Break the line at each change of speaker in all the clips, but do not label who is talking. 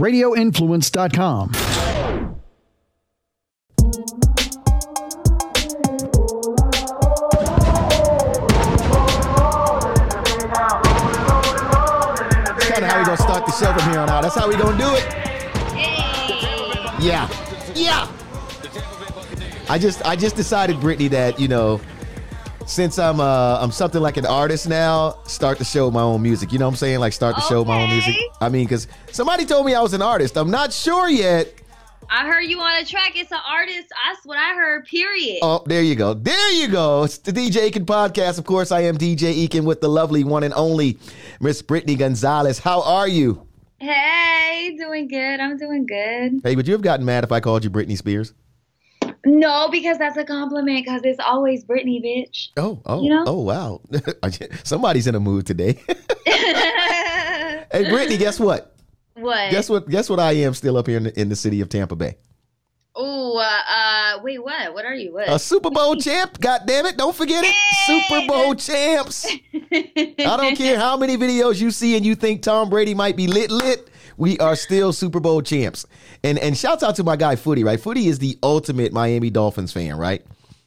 radioinfluence.com.
How we gonna start the show from here on out. That's how we gonna do it. Yeah, yeah. I just I just decided, Brittany, that you know, since I'm uh I'm something like an artist now, start to show my own music. You know what I'm saying? Like start the show my own music. I mean, because somebody told me I was an artist. I'm not sure yet.
I heard you on a track. It's an artist. That's what I heard. Period.
Oh, there you go. There you go. It's the DJ Eakin podcast. Of course, I am DJ Eakin with the lovely one and only Miss Brittany Gonzalez. How are you?
Hey, doing good. I'm doing good.
Hey, would you have gotten mad if I called you Britney Spears?
No, because that's a compliment. Because it's always Britney, bitch.
Oh, oh,
You know?
oh, wow. Somebody's in a mood today. hey, Brittany, guess what?
what?
Guess what? Guess what? I am still up here in the, in the city of Tampa Bay.
Oh, uh, uh, wait, what? What are you? What?
A Super Bowl champ. God damn it! Don't forget it.
Hey,
Super Bowl champs. I don't care how many videos you see and you think Tom Brady might be lit lit. We are still Super Bowl champs. And and shouts out to my guy Footy, right? Footy is the ultimate Miami Dolphins fan, right?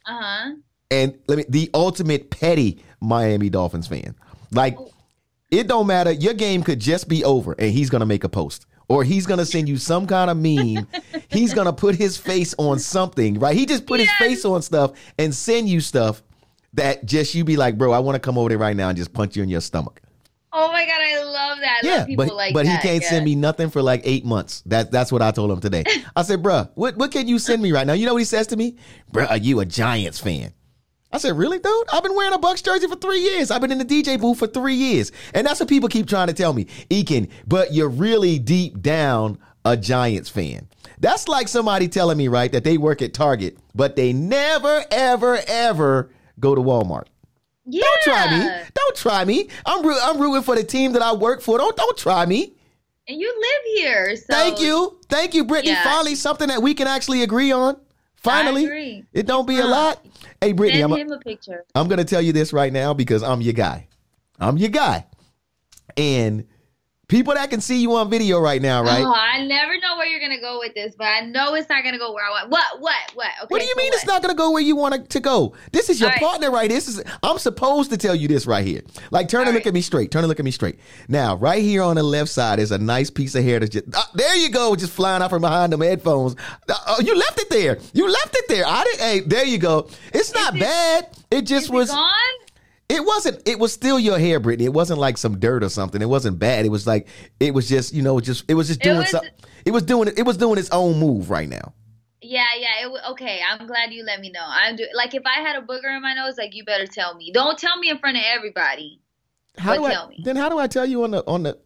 Uh huh.
And let me the ultimate petty Miami Dolphins fan. Like it don't matter. Your game could just be over and he's gonna make a post. Or he's gonna send you some kind of meme. he's gonna put his face on something, right? He just put his face on stuff and send you stuff that just you be like, bro, I want to come over there right now and just punch you in your stomach.
Oh my god, I love that. I
yeah,
love
but
like
but
that.
he can't
yeah.
send me nothing for like eight months. That that's what I told him today. I said, bruh, what what can you send me right now? You know what he says to me? Bruh, are you a Giants fan? I said, really, dude? I've been wearing a Bucs jersey for three years. I've been in the DJ booth for three years. And that's what people keep trying to tell me. Eakin, but you're really deep down a Giants fan. That's like somebody telling me, right, that they work at Target, but they never, ever, ever go to Walmart.
Yeah.
Don't try me. Don't try me. I'm root, I'm rooting for the team that I work for. Don't don't try me.
And you live here, so
Thank you. Thank you, Brittany.
Yeah.
Finally, something that we can actually agree on. Finally. It don't be a lot. Hey, Brittany,
Send
I'm,
him a picture.
I'm to tell you this right now because I'm your guy. I'm your guy. And people that can see you on video right now, right?
Oh, I never know where you're gonna go with this, but I know it's not gonna go where I want. What? What? What? Okay.
what do you
so
mean
what?
it's not going to go where you want it to go? This is your
All right.
partner right here. This is I'm supposed to tell you this right here. Like turn and look
right.
at me straight. Turn and look at me straight. Now, right here on the left side is a nice piece of hair that just ah, there you go, just flying out from behind them headphones. Uh, Oh, you left it there. You left it there. I didn't. Hey, there you go. It's not
it-
bad. It just
Is
was.
it gone?
It wasn't. It was still your hair, Brittany. It wasn't like some dirt or something. It wasn't bad. It was like it was just you know just it was just doing something. It was doing it. was doing its own move right now.
Yeah, yeah. It, okay, I'm glad you let me know. I'm do like if I had a booger in my nose, like you better tell me. Don't tell me in front of everybody.
How do I?
me.
Then how do I tell you on the on the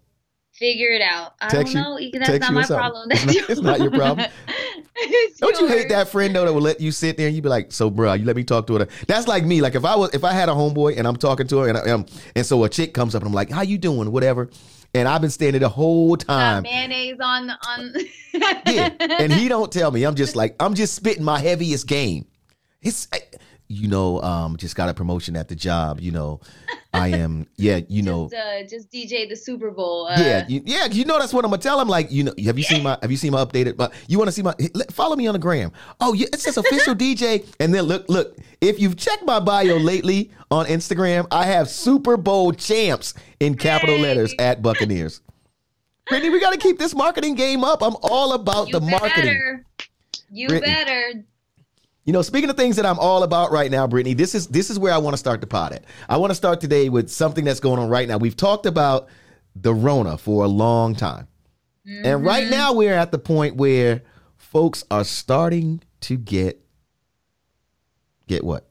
Figure it out. I
Text
don't
you-
know. That's not
you
my problem.
It's
That's
not- it's not your problem. Don't you hate that friend though that will let you sit there and you be like, so bro, you let me talk to her. That's like me. Like if I was if I had a homeboy and I'm talking to her and I, um, and so a chick comes up and I'm like, how you doing? Whatever. And I've been standing the whole
Got
time.
mayonnaise on on.
Yeah. And he don't tell me. I'm just like, I'm just spitting my heaviest game. It's I- you know, um, just got a promotion at the job. You know, I am, yeah, you know,
just, uh, just DJ the Super Bowl. Uh,
yeah, you, yeah. You know that's what I'm gonna tell him. Like, you know, have you seen my have you seen my updated? But you want to see my follow me on the gram. Oh, yeah, it says official DJ. And then look, look. If you've checked my bio lately on Instagram, I have Super Bowl champs in capital
Hey.
letters at Buccaneers. Brittany, we got to keep this marketing game up. I'm all about
You
the marketing.
better. You
Brittany.
better.
You know, speaking of things that I'm all about right now, Brittany, this is this is where I want to start the pod at. I want to start today with something that's going on right now. We've talked about the Rona for a long time. And right mm-hmm. now we're at the point where folks are starting to get get what?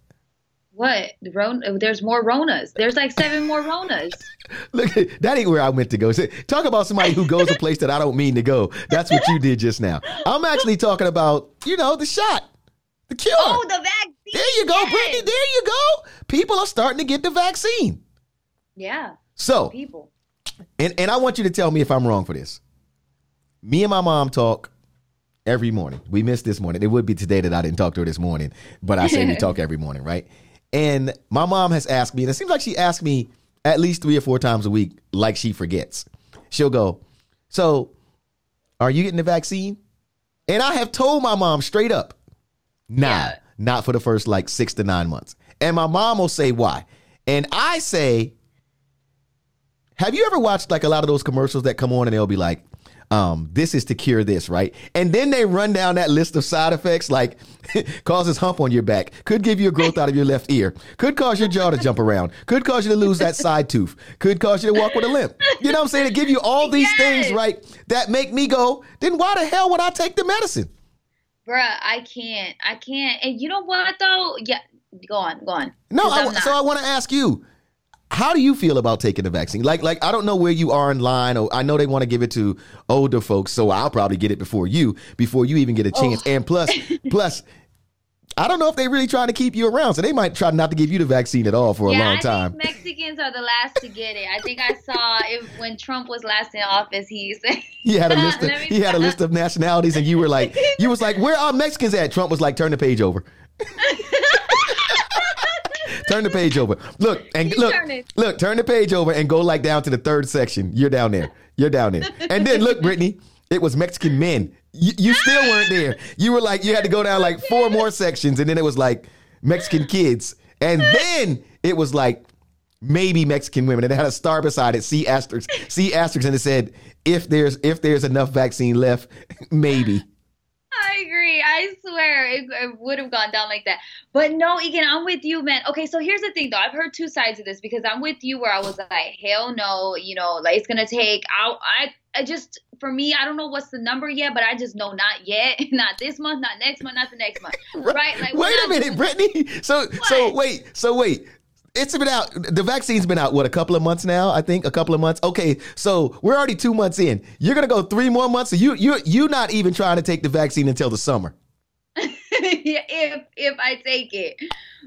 What? The Ron- oh, There's more Ronas. There's like seven more Ronas.
Look, that ain't where I meant to go. Talk about somebody who goes a place that I don't mean to go. That's what you did just now. I'm actually talking about, you know, the shot, the cure.
Oh, the vaccine.
there you go,
yes.
Brittany. There you go. People are starting to get the vaccine.
Yeah,
So,
people.
and, and I want you to tell me if I'm wrong for this. Me and my mom talk every morning. We missed this morning. It would be today that I didn't talk to her this morning, but I say we talk every morning, right? And my mom has asked me, and it seems like she asks me at least three or four times a week, like she forgets. She'll go, So, Are you getting the vaccine? And I have told my mom straight up, nah,
Yeah.
not for the first like six to nine months. And my mom will say why. And I say, have you ever watched like a lot of those commercials that come on and they'll be like, um, this is to cure this, right? And then they run down that list of side effects like causes hump on your back, could give you a growth out of your left ear, could cause your jaw to jump around, could cause you to lose that side tooth, could cause you to walk with a limp. You know what I'm saying? They give you all these things, right? That make me go, then why the hell would I take the medicine?
Bruh, I can't. I can't. And you know what though? Yeah, go on, go on.
No, I, so. I want to ask you, how do you feel about taking the vaccine? Like, like I don't know where you are in line. Or I know they want to give it to older folks, so I'll probably get it before you, before you even get a oh. chance.
Oh.
And plus, plus, I don't know if they really trying to keep you around, so they might try not to give you the vaccine at all for a long time.
Mexicans are the last to get it. I think I saw it when Trump was last in office. He said,
He had a list. Of, he had a list of nationalities, and you were like, you was like, where are Mexicans at? Trump was like, turn the page over. turn the page over. Look and
You
look,
turn
look, turn the page over and go like down to the third section. You're down there. You're down there. And then look, Brittany, it was Mexican men. You, you still weren't there. You were like, you had to go down like four more sections, and then it was like Mexican kids, and then it was like maybe Mexican women. And it had a star beside it, C asterisk, C asterisk, and it said if there's if there's enough vaccine left, maybe.
I agree. I swear it, it would have gone down like that. But no, Egan, I'm with you, man. Okay, so here's the thing, though. I've heard two sides of this because I'm with you where I was like, hell no, you know, like it's gonna take. I, I, I just for me, I don't know what's the number yet, but I just know not yet, not this month, not next month, not the next month, right? Like,
wait a minute, Brittany. So so wait, so wait. It's been out. The vaccine's been out what a couple of months now. I think a couple of months. Okay, so we're already two months in. You're gonna go three more months. So you you you not even trying to take the vaccine until the summer.
if if I take it.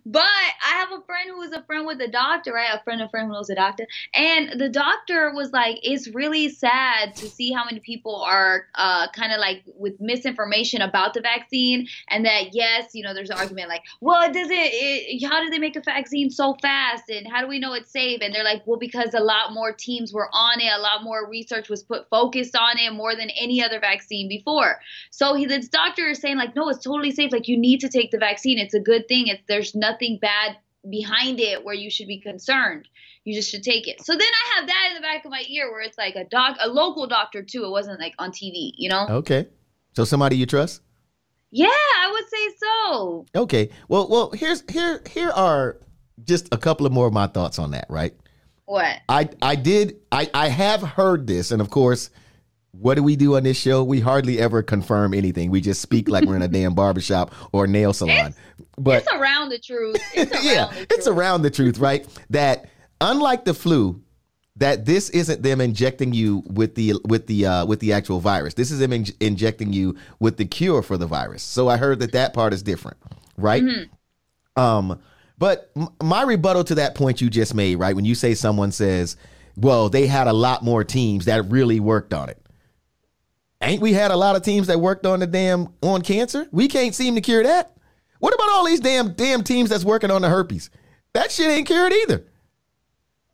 But I have a friend who is a friend with a doctor, right? A friend, a friend who knows a doctor, and the doctor was like, "It's really sad to see how many people are uh, kind of like with misinformation about the vaccine, and that yes, you know, there's an argument like, well, it doesn't. It, how did they make a vaccine so fast, and how do we know it's safe? And they're like, well, because a lot more teams were on it, a lot more research was put focused on it more than any other vaccine before. So he, this doctor is saying like, no, it's totally safe. Like you need to take the vaccine. It's a good thing. It's there's nothing bad behind it where you should be concerned. You just should take it. So then I have that in the back of my ear where it's like a doc, a local doctor too. It wasn't like on TV, you know?
Okay, so somebody you trust.
Yeah, I would say so.
Okay, well well here's here here are just a couple of more of my thoughts on that. Right.
What?
I I did I I have heard this, and of course, what do we do on this show? We hardly ever confirm anything. We just speak like we're in a damn barbershop or nail salon. But
it's around the truth. It's around
yeah,
the
it's around the truth, right? That unlike the flu, that this isn't them injecting you with the with the uh, with the actual virus. This is them in- injecting you with the cure for the virus. So I heard that that part is different, right? Um, but m- my rebuttal to that point you just made, right? When you say someone says, "Well, they had a lot more teams that really worked on it." Ain't we had a lot of teams that worked on the damn on cancer? We can't seem to cure that. What about all these damn damn teams that's working on the herpes? That shit ain't cured either.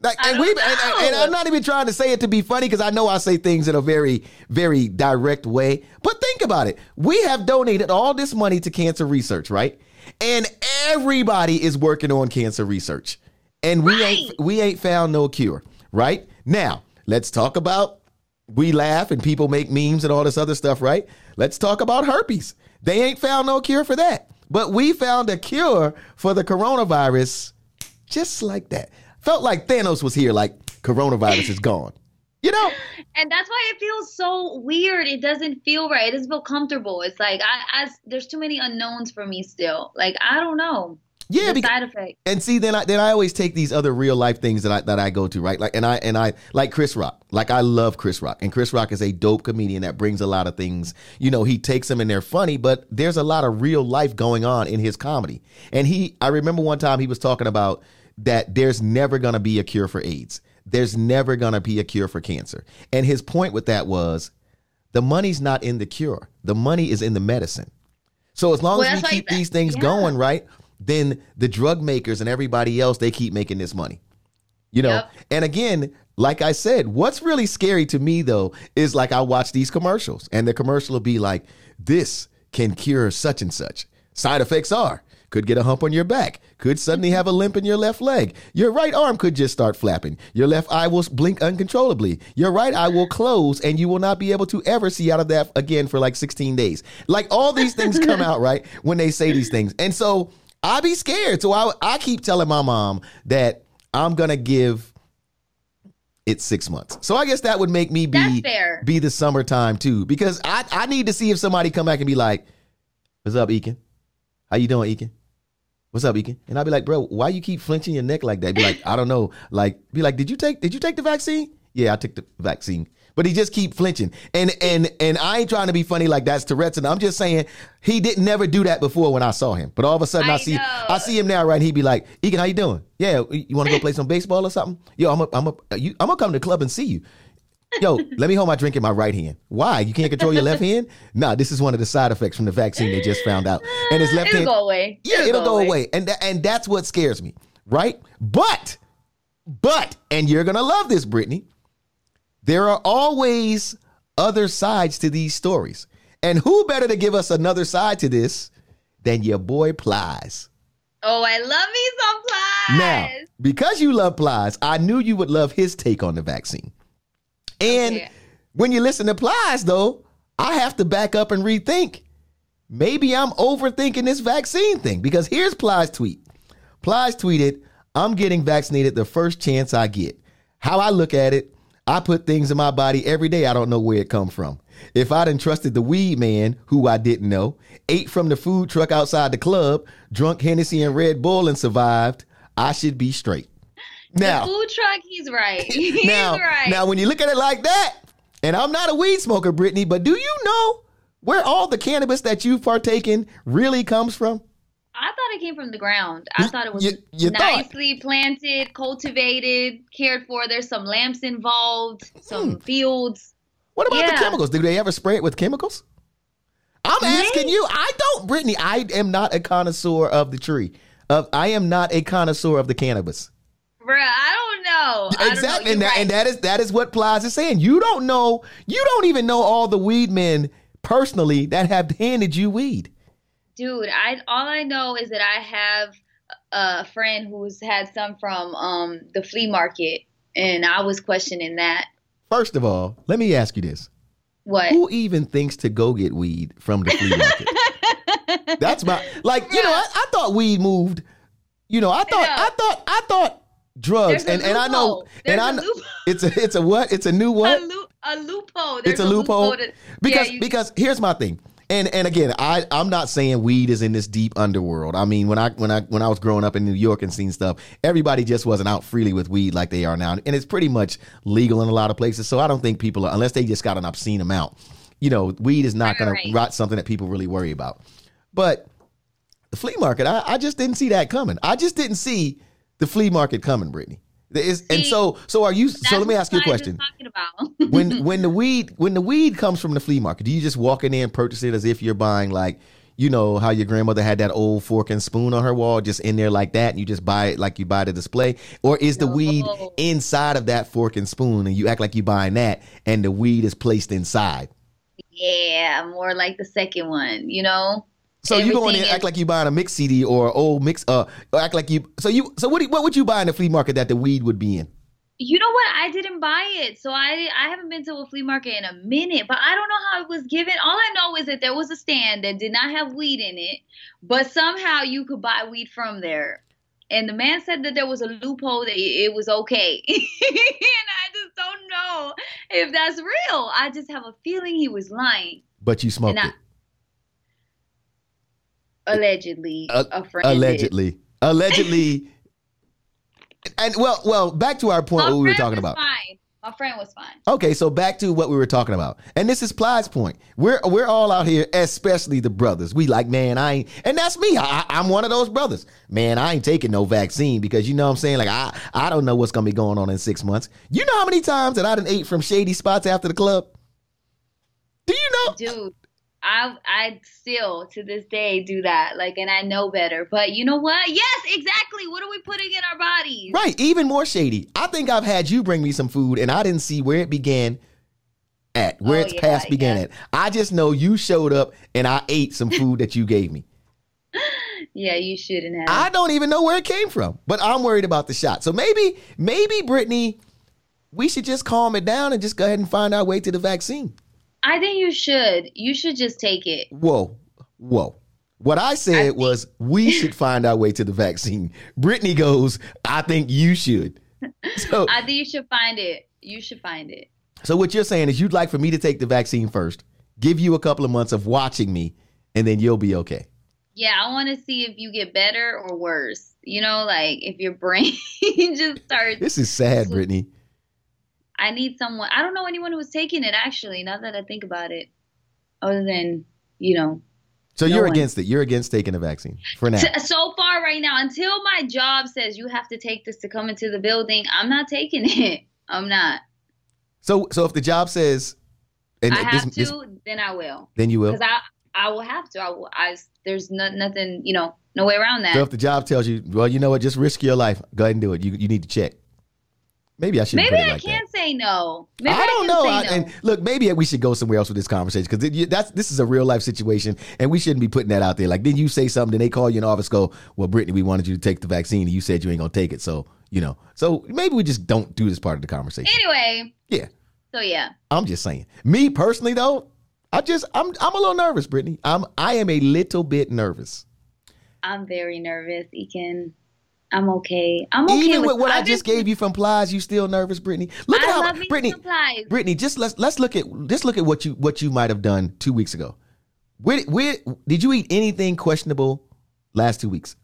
Like, and we and, and- and. I'm not even trying to say it to be funny because I know I say things in a very very direct way. But think about it. We have donated all this money to cancer research, right? And everybody is working on cancer research, and we ain't we ain't found no cure, right? Now let's talk about we laugh and people make memes and all this other stuff, right? Let's talk about herpes. They ain't found no cure for that. But we found a cure for the coronavirus just like that. Felt like Thanos was here, like coronavirus is gone. You know?
and that's why it feels so weird. It doesn't feel right. It doesn't feel comfortable. It's like I, as there's too many unknowns for me still. Like I don't know.
Yeah, because
side effect.
and see then I then I always take these other real life things that I that I go to, right? Like and I and I like Chris Rock. Like I love Chris Rock. And Chris Rock is a dope comedian that brings a lot of things. You know, he takes them and they're funny, but there's a lot of real life going on in his comedy. And he I remember one time he was talking about that there's never going to be a cure for AIDS. There's never going to be a cure for cancer. And his point with that was the money's not in the cure. The money is in the medicine. So as long
Well,
as we keep
that-
these things
yeah.
going, right? Then the drug makers and everybody else they keep making this money. You know.
Yep.
And again, like I said, what's really scary to me though is like I watch these commercials and the commercial will be like, this can cure such and such. Side effects are could get a hump on your back, could suddenly have a limp in your left leg. Your right arm could just start flapping. Your left eye will blink uncontrollably. Your right eye will close and you will not be able to ever see out of that again for like 16 days. Like all these things come out, right? When they say these things. And so I be scared. So I, I keep telling my mom that I'm to give it's six months. So I guess that would make me be be the summertime too, because I I need to see if somebody come back and be like, "What's up, Eakin? How you doing, Eakin? What's up, Eakin?" And I'd be like, "Bro, why you keep flinching your neck like that?" Be like, "I don't know." Like, be like, "Did you take Did you take the vaccine?" Yeah, I took the vaccine but he just keep flinching. And and and I ain't trying to be funny like that's Tourette's, and I'm just saying he didn't never do that before when I saw him. But all of a sudden I, I see know. I see him now, right? He'd be like, Eakin, how you doing? Yeah, you want to go play some baseball or something? Yo, I'm a, I'm a, you, I'm gonna come to the club and see you. Yo, let me hold my drink in my right hand. Why? You can't control your left hand? Nah, this is one of the side effects from the vaccine they just found out. And his left
it'll
hand.
Go away.
Yeah, it'll, it'll go, away. away. And th- and that's what scares me, right? But, but, and you're gonna love this, Brittany. There are always other sides to these stories. And who better to give us another side to this than your boy Plies?
Oh, I love me some Plies.
Now, because you love Plies, I knew you would love his take on the vaccine. And okay. when you listen to Plies, though, I have to back up and rethink. Maybe I'm overthinking this vaccine thing because here's Plies' tweet. Plies tweeted, I'm getting vaccinated the first chance I get. How I look at it, I put things in my body every day I don't know where it come from. If I'd entrusted the weed man, who I didn't know, ate from the food truck outside the club, drunk Hennessy and Red Bull and survived, I should be straight.
Now, the food truck, he's right. He's
now,
right.
Now, when you look at it like that, and I'm not a weed smoker, Brittany, but do you know where all the cannabis that you've partaken really comes from?
I thought it came from the ground. I thought it was you, you nicely thought. planted, cultivated, cared for. There's some lamps involved, some hmm. fields.
What about yeah. the chemicals? Do they ever spray it with chemicals? I'm asking you. I don't, Brittany. I am not a connoisseur of the tree. Of I am not a connoisseur of the cannabis.
Bruh, I don't know.
Exactly,
don't know.
And, that,
right.
and that is that is what Plies is saying. You don't know. You don't even know all the weed men personally that have handed you weed
dude, I all I know is that I have a friend who's had some from um, the flea market, and I was questioning that.
First of all, let me ask you this:
What?
Who even thinks to go get weed from the flea market? That's my like. You know, I, I, thought weed moved. You know, I thought, I thought, I thought drugs, and, and I know, There's and I know, it's a it's a what? It's a new what?
A, loop, a loophole.
There's it's a, loophole. loophole to, because yeah, because here's my thing and and again, I I'm not saying weed is in this deep underworld. I mean, when I when I when I was growing up in New York and seeing stuff, everybody just wasn't out freely with weed like they are now, and it's pretty much legal in a lot of places. So I don't think people, are, unless they just got an obscene amount, you know, weed is not going right. to rot something that people really worry about. But the flea market, I, I just didn't see that coming. I just didn't see the flea market coming, Brittany. Is, and so so are you so let me ask you a question. when when the weed when the weed comes from the flea market, do you just walk in there and purchase it as if you're buying like you know how your grandmother had that old fork and spoon on her wall just in there like that and you just buy it like you buy the display or is the no. weed inside of that fork and spoon and you act like you're buying that and the weed is placed inside
yeah more like the second one you know
so you go in there act like you buying a mix CD or old mix, uh, act like you. So you, so what? what would you buy in the flea market that the weed would be in?
You know what? I didn't buy it, so I I haven't been to a flea market in a minute. But I don't know how it was given. All I know is that there was a stand that did not have weed in it, but somehow you could buy weed from there. And the man said that there was a loophole that it was okay. and I just don't know if that's real. I just have a feeling he was lying.
But you smoked it
allegedly uh, a friend
allegedly
did.
allegedly and well well back to our point My what we were talking about
fine. My friend was fine.
Okay, so back to what we were talking about. And this is Plies' point. We're we're all out here, especially the brothers. We like, man, I ain't and that's me. I, am one of those brothers. Man, I ain't taking no vaccine because you know what I'm saying? Like I I don't know what's gonna be going on in six months. You know how many times that I done ate from shady spots after the club? Do you know?
Dude, I I still to this day do that. Like, and I know better. But you know what? Yes, exactly. What are we putting in our bodies?
Right. Even more shady. I think I've had you bring me some food and I didn't see where it began at, where
Oh,
its
yeah,
past began
yeah.
at. I just know you showed up and I ate some food that you gave me.
Yeah, you shouldn't have.
I don't even know where it came from, but I'm worried about the shot. So maybe, maybe Brittany, we should just calm it down and just go ahead and find our way to the vaccine.
I think you should. You should just take it.
Whoa, whoa. What I said
I think-
was we should find our way to the vaccine. Brittany goes, I think you should. So,
I think you should find it. You should find it.
so what you're saying is you'd like for me to take the vaccine first, give you a couple of months of watching me, and then you'll be okay.
Yeah, I want to see if you get better or worse. You know, like if your brain just starts.
This is sad, Brittany.
I need someone. I don't know anyone who's taking it actually. Now that I think about it, other than you know,
So
No
you're
one.
against it. You're against taking the vaccine for now.
So far right now, until my job says you have to take this to come into the building, I'm not taking it. I'm not.
So, so if the job says, and
I
this,
have to,
this-
then I will,
then you will.
because I I will have to. I will. I there's no, nothing. You know, no way around that.
So if the job tells you, well, you know what, just risk your life. Go ahead and do it. You you need to check. Maybe I should.
Maybe I
like that.
can say no. Maybe
I don't
can
know.
say
I,
no.
and look, maybe we should go somewhere else with this conversation because that's this is a real life situation, and we shouldn't be putting that out there. Like, then you say something, then they call you in office, go, "Well, Brittany, we wanted you to take the vaccine, and you said you ain't gonna take it." So you know, so maybe we just don't do this part of the conversation.
anyway,
Yeah,
so yeah.
I'm just saying. Me personally, though, I just I'm I'm a little nervous, Brittany. I'm I am a little bit nervous.
I'm very nervous. Eakin, I'm okay. I'm okay.
Even with what I just gave you from Plies, you still nervous, Brittany. Look
I
at how Brittany.
supplies.
Brittany, just let's let's look at just look at what you what you might have done two weeks ago. Where where did you eat anything questionable last two weeks?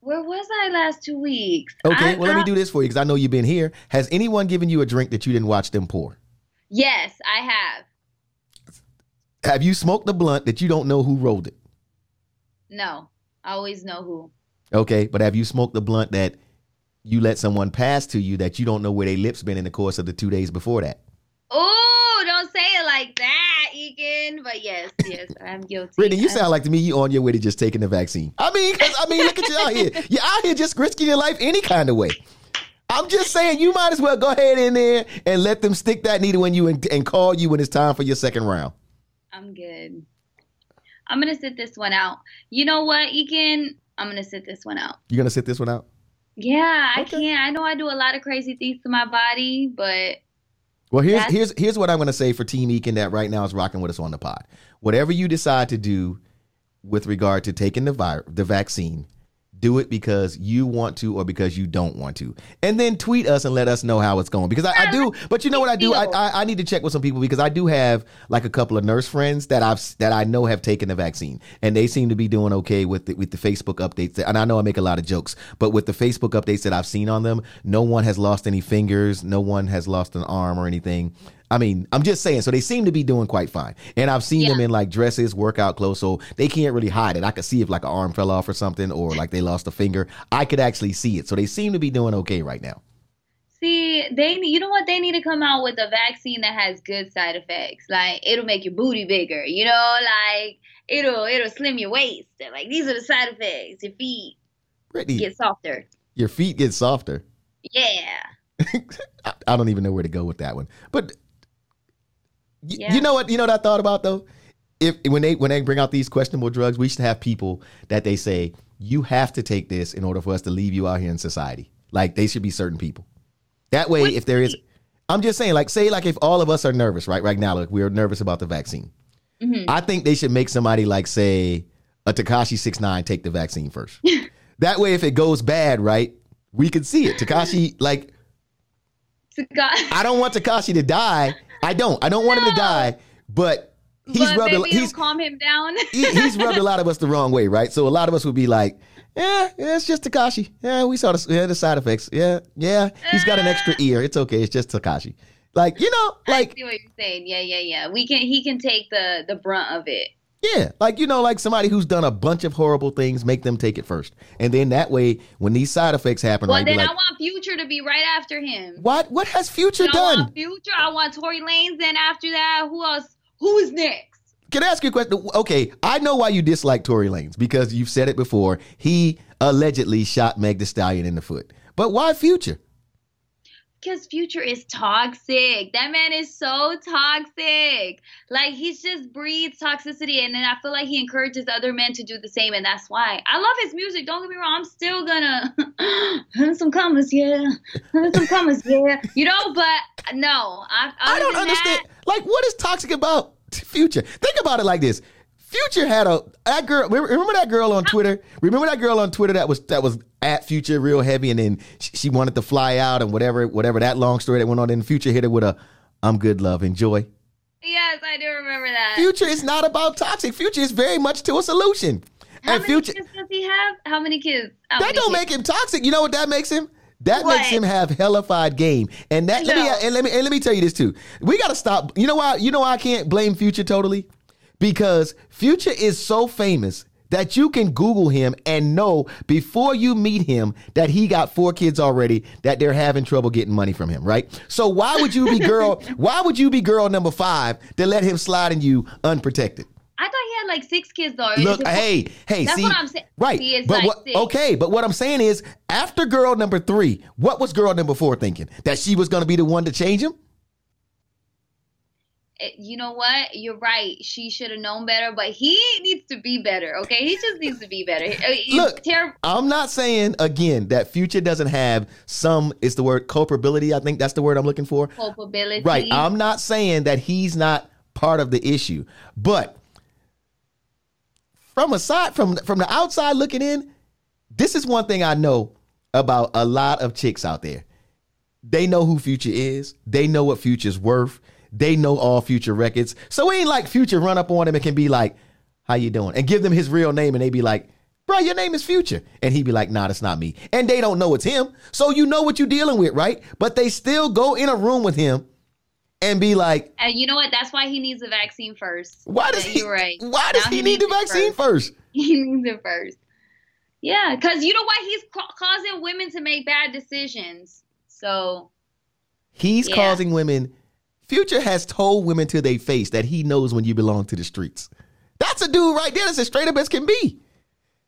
Where was I last two weeks?
Okay,
I-
well let me do this for you because I know you've been here. Has anyone given you a drink that you didn't watch them pour?
Yes, I have.
Have you smoked a blunt that you don't know who rolled it?
No, I always know who.
Okay, but have you smoked the blunt that you let someone pass to you that you don't know where their lips been in the course of the two days before that?
Oh, don't say it like that, Egan. But yes, yes, I'm guilty.
Brittany, you sound like to me you on your way to just taking the vaccine. I mean, 'cause, I mean, look at you out here. You're out here just risking your life any kind of way. I'm just saying you might as well go ahead in there and let them stick that needle in you and, and call you when it's time for your second round.
I'm good. I'm gonna sit this one out. You know what, Egan? I'm gonna sit this one out.
You're gonna sit this one out?
Yeah, I can't. I know I do a lot of crazy things to my body, but
Well, here's here's here's what I'm gonna say for Team Eakin that right now is rocking with us on the pod. Whatever you decide to do with regard to taking the vi- the vaccine, do it because you want to or because you don't want to, and then tweet us and let us know how it's going. Because I, I do, but you know what I do? I, I I need to check with some people because I do have like a couple of nurse friends that I've that I know have taken the vaccine, and they seem to be doing okay with the, with the Facebook updates. And I know I make a lot of jokes, but with the Facebook updates that I've seen on them, no one has lost any fingers, no one has lost an arm or anything. I mean, I'm just saying. So they seem to be doing quite fine, and I've seen them in like dresses, workout clothes, so they can't really hide it. I could see if like an arm fell off or something, or like they lost a finger. I could actually see it. So they seem to be doing okay right now.
see, they you know what? They need to come out with a vaccine that has good side effects. Like it'll make your booty bigger. You know, like it'll it'll slim your waist. Like these are the side effects. Your feet
Brittany,
get softer.
your feet get softer.
Yeah.
I, I don't even know where to go with that one. But y-
Yeah.
you know what? You know what I thought about though. If when they when they bring out these questionable drugs, we should have people that they say you have to take this in order for us to leave you out here in society. Like they should be certain people. That way,
Which
if there is, I'm just saying, like say like if all of us are nervous, right? Right now, like we're nervous about the vaccine.
Mhm.
I think they should make somebody like say a Tekashi six nine take the vaccine first. that way, if it goes bad, right, we can see it. Tekashi like. I don't want Tekashi to die. I don't. I don't want him to die. But he's
but
rubbed. A,
maybe it'll
he's
calm him down.
he, he's rubbed a lot of us the wrong way, right? So a lot of us would be like, "Yeah, yeah it's just Tekashi. Yeah, we saw the, yeah, the side effects. Yeah, yeah, he's got an extra uh. ear. It's okay. It's just Tekashi. Like you know,
I
like
see what you're saying. Yeah, yeah, yeah. We can. He can take the the brunt of it.
Yeah, like you know, like somebody who's done a bunch of horrible things, make them take it first, and then that way, when these side effects happen,
Well,
right?
then
like,
I want Future to be right after him.
what? What has Future
I
done?
want Future. I want Tory Lanez. Then after that, who else? Who is next?
Can I ask you a question? Okay, I know why you dislike Tory Lanez because you've said it before. He allegedly shot Meg Thee Stallion in the foot. But why Future?
Because Future is toxic. That man is so toxic. Like he just breathes toxicity, and then I feel like he encourages other men to do the same, and that's why I love his music. Don't get me wrong. I'm still gonna some commas, yeah, some commas, yeah. You know, but no, I,
I don't understand. That, like, what is toxic about Future? Think about it like this. Future had a that girl. Remember that girl on Twitter? Remember that girl on Twitter that was that was at Future real heavy, and then she wanted to fly out and whatever whatever that long story that went on. in Future hit her with a "I'm good, love, enjoy."
Yes, I do remember that.
Future is not about toxic. Future is very much to a solution.
How and many Future, kids does he have? How many kids? How
that
many
don't
kids?
make him toxic. You know what that makes him? That what? makes him have hellified game. And that no. let me and let me and let me tell you this too. We got to stop. You know why? You know why I can't blame Future totally because Future is so famous that you can Google him and know before you meet him that he got four kids already, that they're having trouble getting money from him, right? So why would you be girl? why would you be girl number five to let him slide in you unprotected?
I thought he had like six kids though.
Look, hey, hey,
that's
see,
what I'm saying.
Right, but like what, okay, but what I'm saying is, after girl number three, what was girl number four thinking? That she was going to be the one to change him?
You know what? You're right. She should have known better, but he needs to be better. Okay, he just needs to be better. Uh,
Look, I'm not saying again that Future doesn't have some. Is the word culpability? I think that's the word I'm looking for.
Culpability.
Right. I'm not saying that he's not part of the issue, but from aside from from the outside looking in, this is one thing I know about a lot of chicks out there. They know who Future is. They know what Future's worth they know all future records. So it ain't like future run up on him and can be like, how you doing? And give them his real name and they be like, bro, your name is Future. And he be like, nah, that's not me. And they don't know it's him. So you know what you're dealing with, right? But they still go in a room with him and be like,
and you know what? That's why he needs the vaccine first.
Why does
yeah,
he?
You're right.
Why does he, he need the vaccine first? first?
He needs it first. Yeah, because you know why he's ca- causing women to make bad decisions. So
he's yeah. causing women Future has told women to their face that he knows when you belong to the streets. That's a dude right there that's as straight up as can be.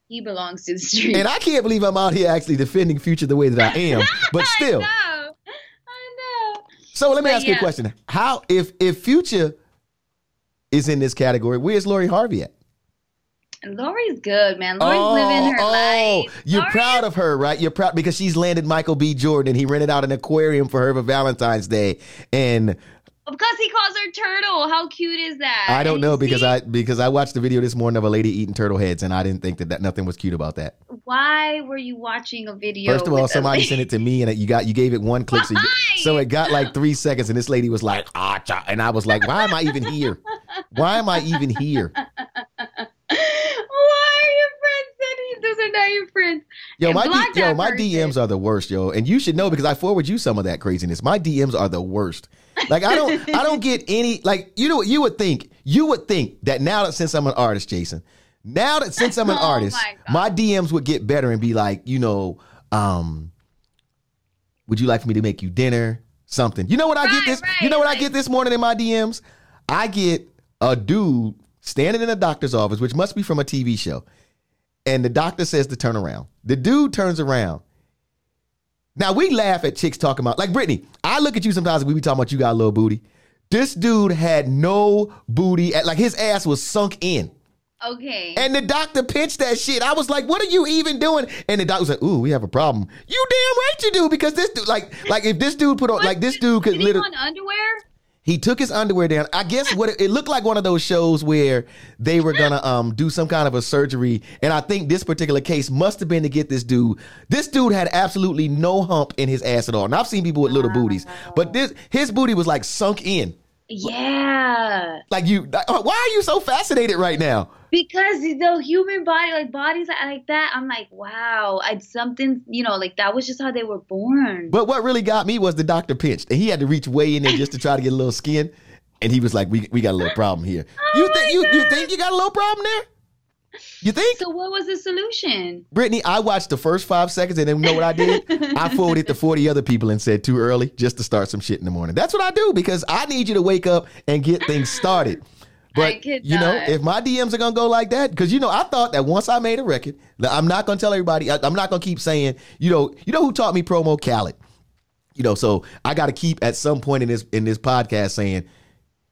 He belongs to the streets.
And I can't believe I'm out here actually defending Future the way that I am. But still.
I know. I know.
So let me but ask yeah. you a question. How if if Future is in this category, where's Lori Harvey at?
Lori's good, man. Lori's oh, living her oh, life.
You're Lori proud of her, right? You're proud because she's landed Michael B. Jordan and he rented out an aquarium for her for Valentine's Day. And
because he calls her turtle. How cute is that?
I don't know because I because I watched the video this morning of a lady eating turtle heads and I didn't think that, that nothing was cute about that.
Why were you watching a video?
First of all, somebody sent it to me and you got you gave it one click, so, you, so it got like three seconds, and this lady was like ah, and I was like, why am I even here? Why am I even here?
those are not your friends.
Yo, my D- yo, my person. DMs are the worst, yo, and you should know because I forward you some of that craziness. My DMs are the worst. Like I don't, I don't get any. Like you know, what you would think, you would think that now that since I'm an artist, Jason, now that since I'm an oh artist, my, my, DMs would get better and be like, you know, um, would you like for me to make you dinner? Something. You know what I right, get this? Right, you know what I get this morning in my DMs? I get a dude standing in a doctor's office, which must be from a TV show and the doctor says to turn around. The dude turns around. Now we laugh at chicks talking about like Brittany. I look at you sometimes and we be talking about you got a little booty. This dude had no booty. Like his ass was sunk in.
Okay.
And the doctor pinched that shit. I was like, "What are you even doing?" And the doctor was like, "Ooh, we have a problem." You damn right you do because this dude, like, like if this dude put on, what? like this dude could literally
on underwear.
He took his underwear down. I guess what it, it, looked like one of those shows where they were gonna um do some kind of a surgery, and I think this particular case must have been to get this dude. This dude had absolutely no hump in his ass at all. And I've seen people with little booties, but this his booty was like sunk in.
Yeah.
Like you, oh, why are you so fascinated right now?
because the human body, like bodies like that, I'm like, wow, I something, you know, like that was just how they were born.
But what really got me was the doctor pinched, and he had to reach way in there just to try to get a little skin, and he was like, "We we got a little problem here." Oh you think you you think you got a little problem there? You think?
So what was the solution?
Brittany, I watched the first five seconds and then you know what I did? I forwarded to 40 other people and said too early just to start some shit in the morning. That's what I do because I need you to wake up and get things started. But you know, if my DMs are gonna go like that, because you know, I thought that once I made a record, I'm not gonna tell everybody. I, am not gonna keep saying, you know, you know who taught me promo Khaled. You know, so I got to keep at some point in this in this podcast saying,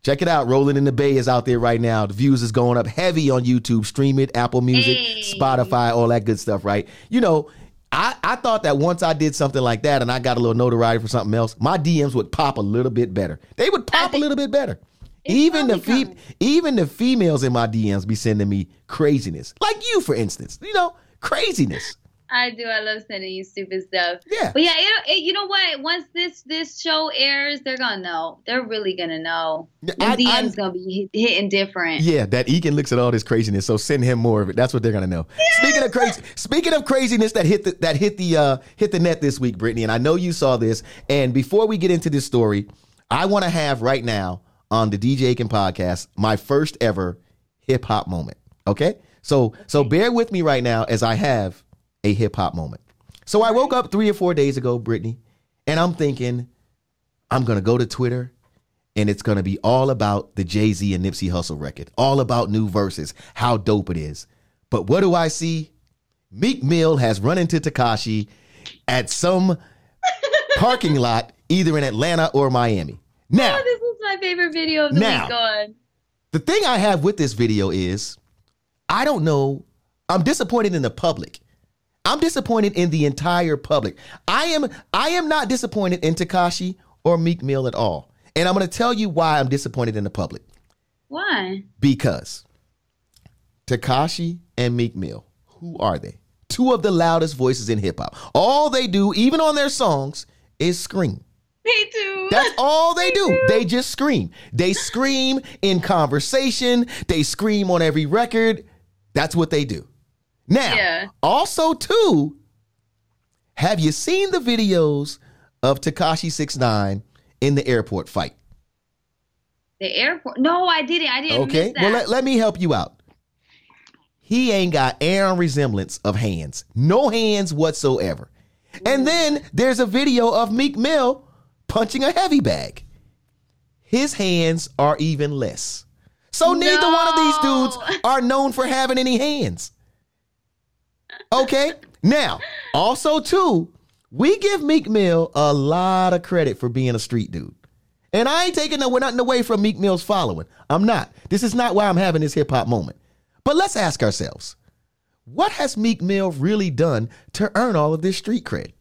check it out. Rolling in the Bay is out there right now. The views is going up heavy on YouTube. Stream it, Apple Music, hey. Spotify, all that good stuff. Right? You know, I, I thought that once I did something like that and I got a little notoriety for something else, my DMs would pop a little bit better. They would pop a little bit better. Even the fe- even the females in my DMs be sending me craziness, like you, for instance. You know, craziness.
I do. I love sending you stupid stuff.
Yeah.
But yeah, it, it, you know what? Once this this show airs, they're gonna know. They're really gonna know. The DM's I, gonna be hitting different.
Yeah, that Egan looks at all this craziness, so send him more of it. That's what they're gonna know. Yes. Speaking of crazy, speaking of craziness that hit the that hit the uh hit the net this week, Brittany, and I know you saw this. And before we get into this story, I want to have right now on the DJ Eakin podcast my first ever hip hop moment. Okay, so so bear with me right now as I have a hip hop moment. So I woke up three or four days ago, Brittany, and I'm thinking, I'm gonna go to Twitter and it's gonna be all about the Jay Z and Nipsey Hussle record, all about new verses, how dope it is. But what do I see? Meek Mill has run into Tekashi at some parking lot, either in Atlanta or Miami. Now,
oh, this is my favorite video of the now, week. On.
The thing I have with this video is, I don't know. I'm disappointed in the public I'm disappointed in the entire public. I am I am not disappointed in Tekashi or Meek Mill at all. And I'm going to tell you why I'm disappointed in the public.
Why?
Because Tekashi and Meek Mill, who are they? Two of the loudest voices in hip hop. All they do, even on their songs, is scream.
They do.
That's all they, they do. do. They just scream. They scream in conversation. They scream on every record. That's what they do. Now, yeah. also too, have you seen the videos of Tekashi Six Nine in the airport fight?
The airport? No, I didn't. I didn't. Okay,
well let, let me help you out. He ain't got air resemblance of hands, no hands whatsoever. And then there's a video of Meek Mill punching a heavy bag. His hands are even less. So neither no. one of these dudes are known for having any hands. Okay. Now, also too, we give Meek Mill a lot of credit for being a street dude. And I ain't taking no, nothing away from Meek Mill's following. I'm not. This is not why I'm having this hip hop moment. But let's ask ourselves, what has Meek Mill really done to earn all of this street cred?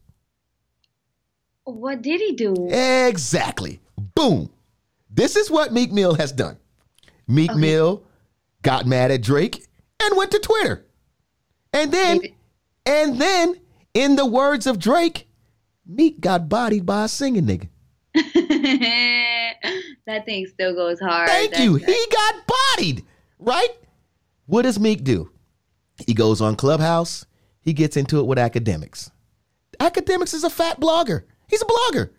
What did he do?
Exactly. Boom. This is what Meek Mill has done. Meek okay. Mill got mad at Drake and went to Twitter. And then and then, in the words of Drake, Meek got bodied by a singing nigga.
that thing still goes hard.
Thank That's you. Right. He got bodied, right? What does Meek do? He goes on Clubhouse. He gets into it with Akademiks. Akademiks is a fat blogger. He's a blogger.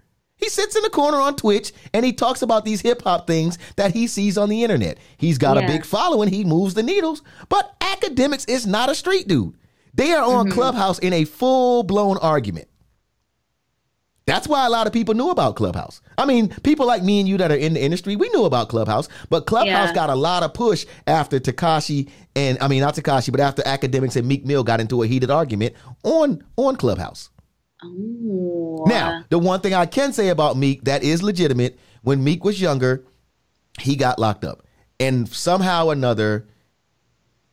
He sits in the corner on Twitch and he talks about these hip hop things that he sees on the internet. He's got yeah. a big following. He moves the needles. But Akademiks is not a street dude. They are on mm-hmm. Clubhouse in a full blown argument. That's why a lot of people knew about Clubhouse. I mean, people like me and you that are in the industry, we knew about Clubhouse, but Clubhouse yeah. got a lot of push after Tekashi and I mean not Tekashi, but after Akademiks and Meek Mill got into a heated argument on on Clubhouse.
Ooh.
Now, the one thing I can say about Meek that is legitimate, when Meek was younger, he got locked up. And somehow or another,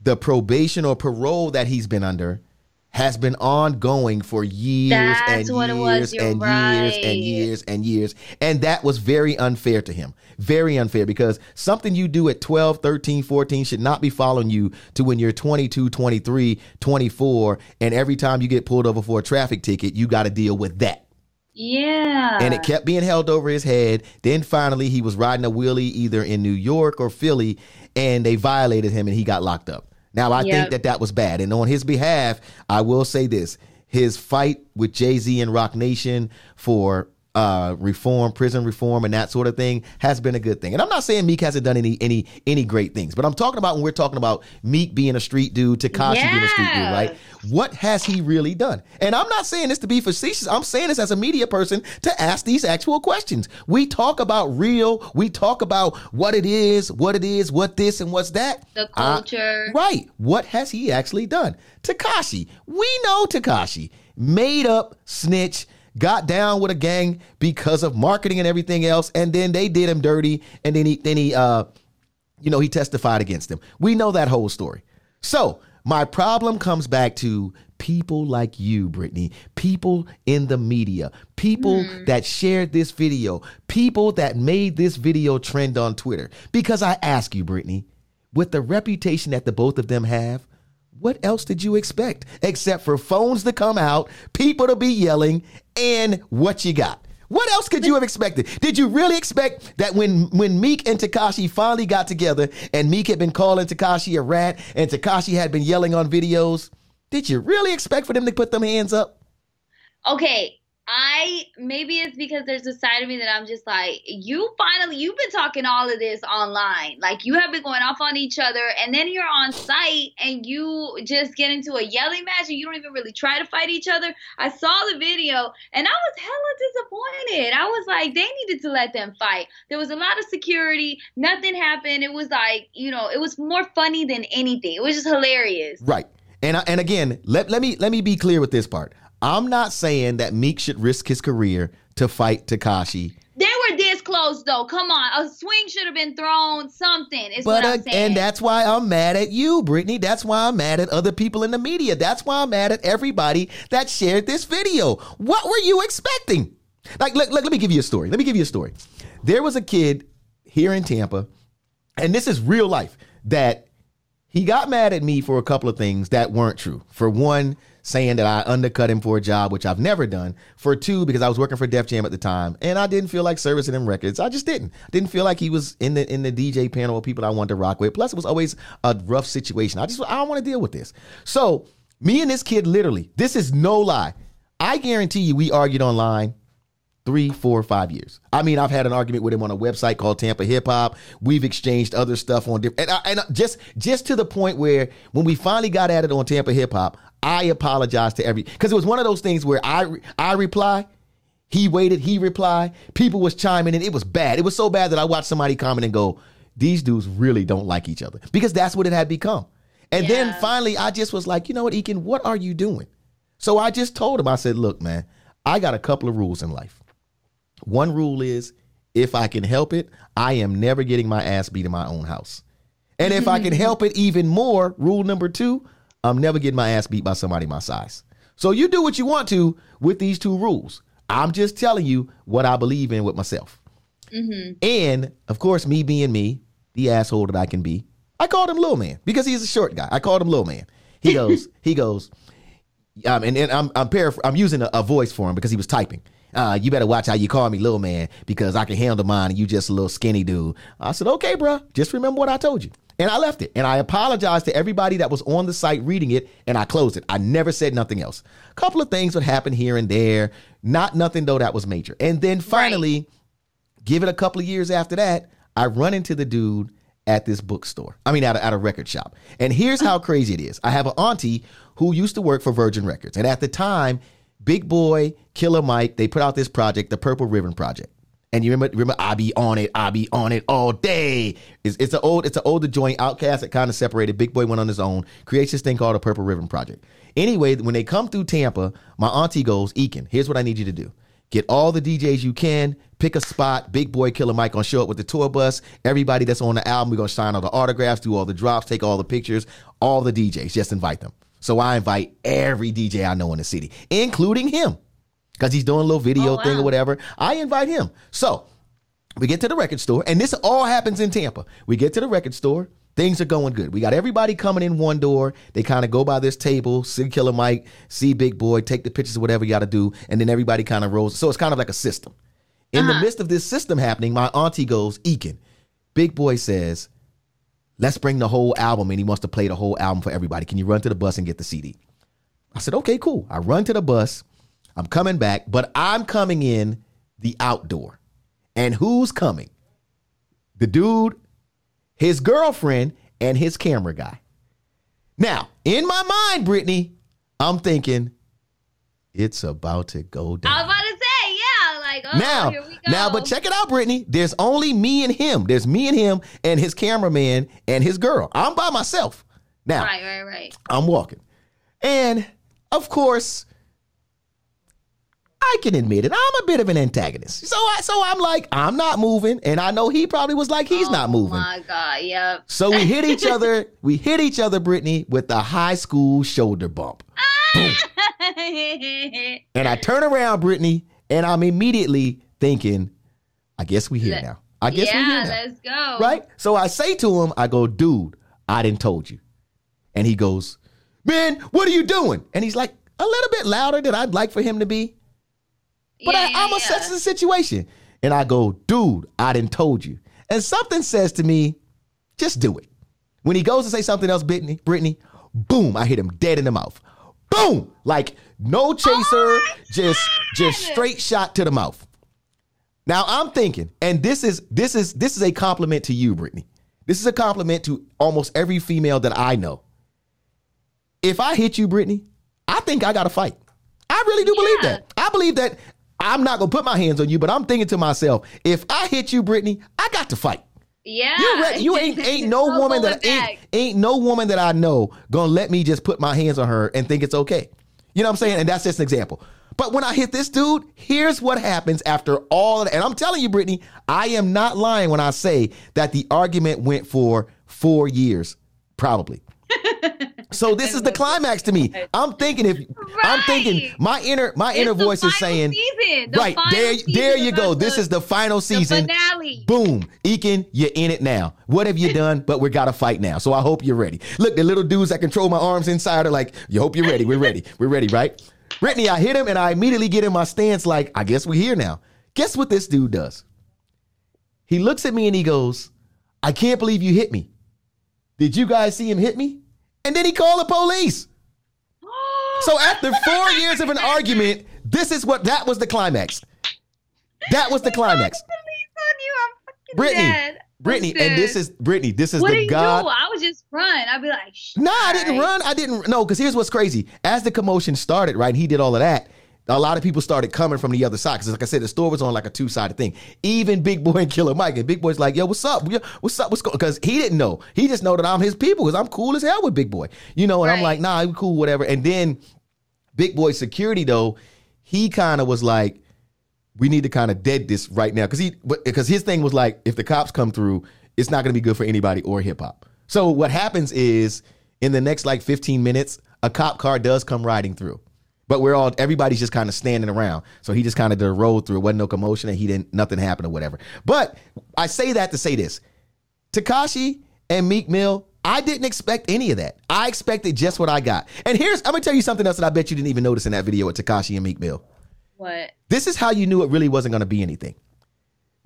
the probation or parole that he's been under has been ongoing for years That's and years and right. years and years and years. And that was very unfair to him. Very unfair because something you do at 12, 13, 14 should not be following you to when you're 22, 23, 24. And every time you get pulled over for a traffic ticket, you got to deal with that.
Yeah.
And it kept being held over his head. Then finally, he was riding a wheelie either in New York or Philly, and they violated him and he got locked up. Now, I yep. think that that was bad. And on his behalf, I will say this his fight with Jay Z and Roc Nation for uh, reform, prison reform, and that sort of thing has been a good thing. And I'm not saying Meek hasn't done any any any great things, but I'm talking about when we're talking about Meek being a street dude, Tekashi being a street dude, right? What has he really done? And I'm not saying this to be facetious. I'm saying this as a media person to ask these actual questions. We talk about real. We talk about what it is, what it is, what this and what's that.
The culture.
Uh, right. What has he actually done? Tekashi, We know Tekashi Made up, snitch got down with a gang because of marketing and everything else, and then they did him dirty, and then he then he uh you know he testified against them. We know that whole story. So my problem comes back to people like you, Brittany, people in the media, people mm. that shared this video, people that made this video trend on Twitter. Because I ask you, Brittany, with the reputation that the both of them have, what else did you expect except for phones to come out, people to be yelling, and what you got? What else could you have expected? Did you really expect that when when Meek and Tekashi finally got together and Meek had been calling Tekashi a rat and Tekashi had been yelling on videos, did you really expect for them to put them hands up?
Okay, I maybe it's because there's a side of me that I'm just like, you finally you've been talking all of this online. Like you have been going off on each other and then you're on site and you just get into a yelling match and you don't even really try to fight each other. I saw the video and I was hella disappointed. I was like, they needed to let them fight. There was a lot of security, nothing happened. It was like, you know, it was more funny than anything. It was just hilarious.
Right. And and again, let, let me let me be clear with this part. I'm not saying that Meek should risk his career to fight Tekashi.
They were this close though. Come on, a swing should have been thrown. Something is but, what I'm uh, saying.
And that's why I'm mad at you, Brittany. That's why I'm mad at other people in the media. That's why I'm mad at everybody that shared this video. What were you expecting? Like, let, let, let me give you a story. Let me give you a story. There was a kid here in Tampa, and this is real life, that he got mad at me for a couple of things that weren't true. For one, saying that I undercut him for a job, which I've never done. For two, because I was working for Def Jam at the time, and I didn't feel like servicing him records. I just didn't. Didn't feel like he was in the in the DJ panel of people I wanted to rock with. Plus, it was always a rough situation. I just I don't want to deal with this. So me and this kid, literally, this is no lie. I guarantee you, we argued online three, four, five years. I mean, I've had an argument with him on a website called Tampa Hip Hop. We've exchanged other stuff on different, and, and just just to the point where when we finally got at it on Tampa Hip Hop, I apologize to every because it was one of those things where I I reply, he waited, he reply, people was chiming in. It was bad. It was so bad that I watched somebody comment and go, "These dudes really don't like each other," because that's what it had become. And yeah. then finally, I just was like, you know what, Eakin, what are you doing? So I just told him, I said, look, man, I got a couple of rules in life. One rule is if I can help it, I am never getting my ass beat in my own house. And if I can help it even more, rule number two, I'm never getting my ass beat by somebody my size. So you do what you want to with these two rules. I'm just telling you what I believe in with myself. Mm-hmm. And of course, me being me, the asshole that I can be, I called him Little Man because he's a short guy. I called him Little Man. He goes, he goes, um, and, and I'm I'm, paraphr- I'm using a, a voice for him because he was typing uh, you better watch how you call me little man because I can handle mine and you just a little skinny dude. I said, okay, bro, just remember what I told you. And I left it. And I apologized to everybody that was on the site reading it and I closed it. I never said nothing else. A couple of things would happen here and there. Not nothing though that was major. And then finally, right. give it a couple of years after that, I run into the dude at this bookstore. I mean, at a, at a record shop. And here's how crazy it is. I have an auntie who used to work for Virgin Records. And at the time, Big Boi, Killer Mike, they put out this project, the Purple Ribbon Project. And you remember, remember, I be on it, I be on it all day. It's, it's an old, it's an older joint. OutKast that kind of separated. Big Boi went on his own, creates this thing called the Purple Ribbon Project. Anyway, when they come through Tampa, my auntie goes, Eakin, here's what I need you to do. Get all the DJs you can, pick a spot. Big Boi Killer Mike gonna show up with the tour bus. Everybody that's on the album, we're gonna sign all the autographs, do all the drops, take all the pictures. All the DJs, just invite them. So I invite every DJ I know in the city, including him, because he's doing a little video oh, wow. thing or whatever. I invite him. So we get to the record store, and this all happens in Tampa. We get to the record store. Things are going good. We got everybody coming in one door. They kind of go by this table, see Killer Mike, see Big Boi, take the pictures whatever you got to do, and then everybody kind of rolls. So it's kind of like a system. In uh-huh. the midst of this system happening, my auntie goes, Eakin. Big Boi says, Let's bring the whole album, and he wants to play the whole album for everybody. Can you run to the bus and get the CD? I said, okay, cool. I run to the bus. I'm coming back, but I'm coming in the outdoor. And who's coming? The dude, his girlfriend, and his camera guy. Now, in my mind, Brittany, I'm thinking it's about to go down.
I was about to say, yeah, like oh,
now,
here we go.
now, but check it out, Brittany. There's only me and him. There's me and him and his cameraman and his girl. I'm by myself. Now,
Right, right, right.
I'm walking. And of course, I can admit it. I'm a bit of an antagonist. So I so I'm like, I'm not moving. And I know he probably was like, he's oh not moving.
Oh my god, yep.
So we hit each other, we hit each other, Brittany, with the high school shoulder bump. And I turn around, Brittany, and I'm immediately thinking, I guess we here
Let-
now. I guess we here now.
let's go.
Right? So I say to him, I go, dude, I didn't told you. And he goes, man, what are you doing? And he's like, a little bit louder than I'd like for him to be. But
yeah,
I,
yeah,
I'm
yeah.
assessing the situation. And I go, dude, I didn't told you. And something says to me, just do it. When he goes to say something else, Brittany, Brittany, boom, I hit him dead in the mouth. Boom! Like no chaser,
Oh
just just straight shot to the mouth. Now I'm thinking, and this is this is this is a compliment to you, Brittany. This is a compliment to almost every female that I know. If I hit you, Brittany, I think I got to fight. I really do believe
Yeah.
that. I believe that I'm not gonna put my hands on you, but I'm thinking to myself, if I hit you, Brittany, I got to fight.
Yeah.
You ready? You ain't ain't no woman that ain't, ain't no woman that I know gonna let me just put my hands on her and think it's okay. You know what I'm saying? And that's just an example. But when I hit this dude, here's what happens after all of that. And I'm telling you, Brittany, I am not lying when I say that the argument went for four years, probably. So this is the climax to me. I'm thinking if I'm thinking my inner my
It's
inner
the
voice is saying.
The
right
final
there
season
there you go.
about
This
the-
is the final season.
the finale.
Boom. Eakin, you're in it now. What have you done? But we gotta fight now. So I hope you're ready. Look, the little dudes that control my arms inside are like, you hope you're ready. We're ready. We're ready, right? Brittany, I hit him and I immediately get in my stance like, I guess we're here now. Guess what this dude does? He looks at me and he goes, I can't believe you hit me. Did you guys see him hit me? And then he called the police. So after four years of an argument, this is what that was the climax. That was the climax.
Police on you. I'm fucking
Brittany,
dead.
Brittany, and this is Brittany. This is
What
the
you
God.
do? I would just run. I'd be like,
No, I didn't
right.
run. I didn't. No, because here's what's crazy. As the commotion started, right, he did all of that. A lot of people started coming from the other side because, like I said, the store was on like a two sided thing. Even Big Boi and Killer Mike, and Big Boi's like, "Yo, what's up? Yo, What's up? What's going?" Because he didn't know. He just know that I'm his people because I'm cool as hell with Big Boi, you know. And I'm like, "Nah, we cool, whatever." And then Big Boi security though, he kind of was like, we need to kind of dead this right now because he because his thing was like if the cops come through it's not going to be good for anybody or hip hop so what happens is in the next like 15 minutes a cop car does come riding through but we're all everybody's just kind of standing around so he just kind of did a roll through it wasn't no commotion and he didn't nothing happened or whatever but i say that to say this Tekashi and Meek Mill, I didn't expect any of that. I expected just what I got. And here's, I'm gonna tell you something else that I bet you didn't even notice in that video with Tekashi and Meek Mill.
What?
This is how you knew it really wasn't gonna be anything.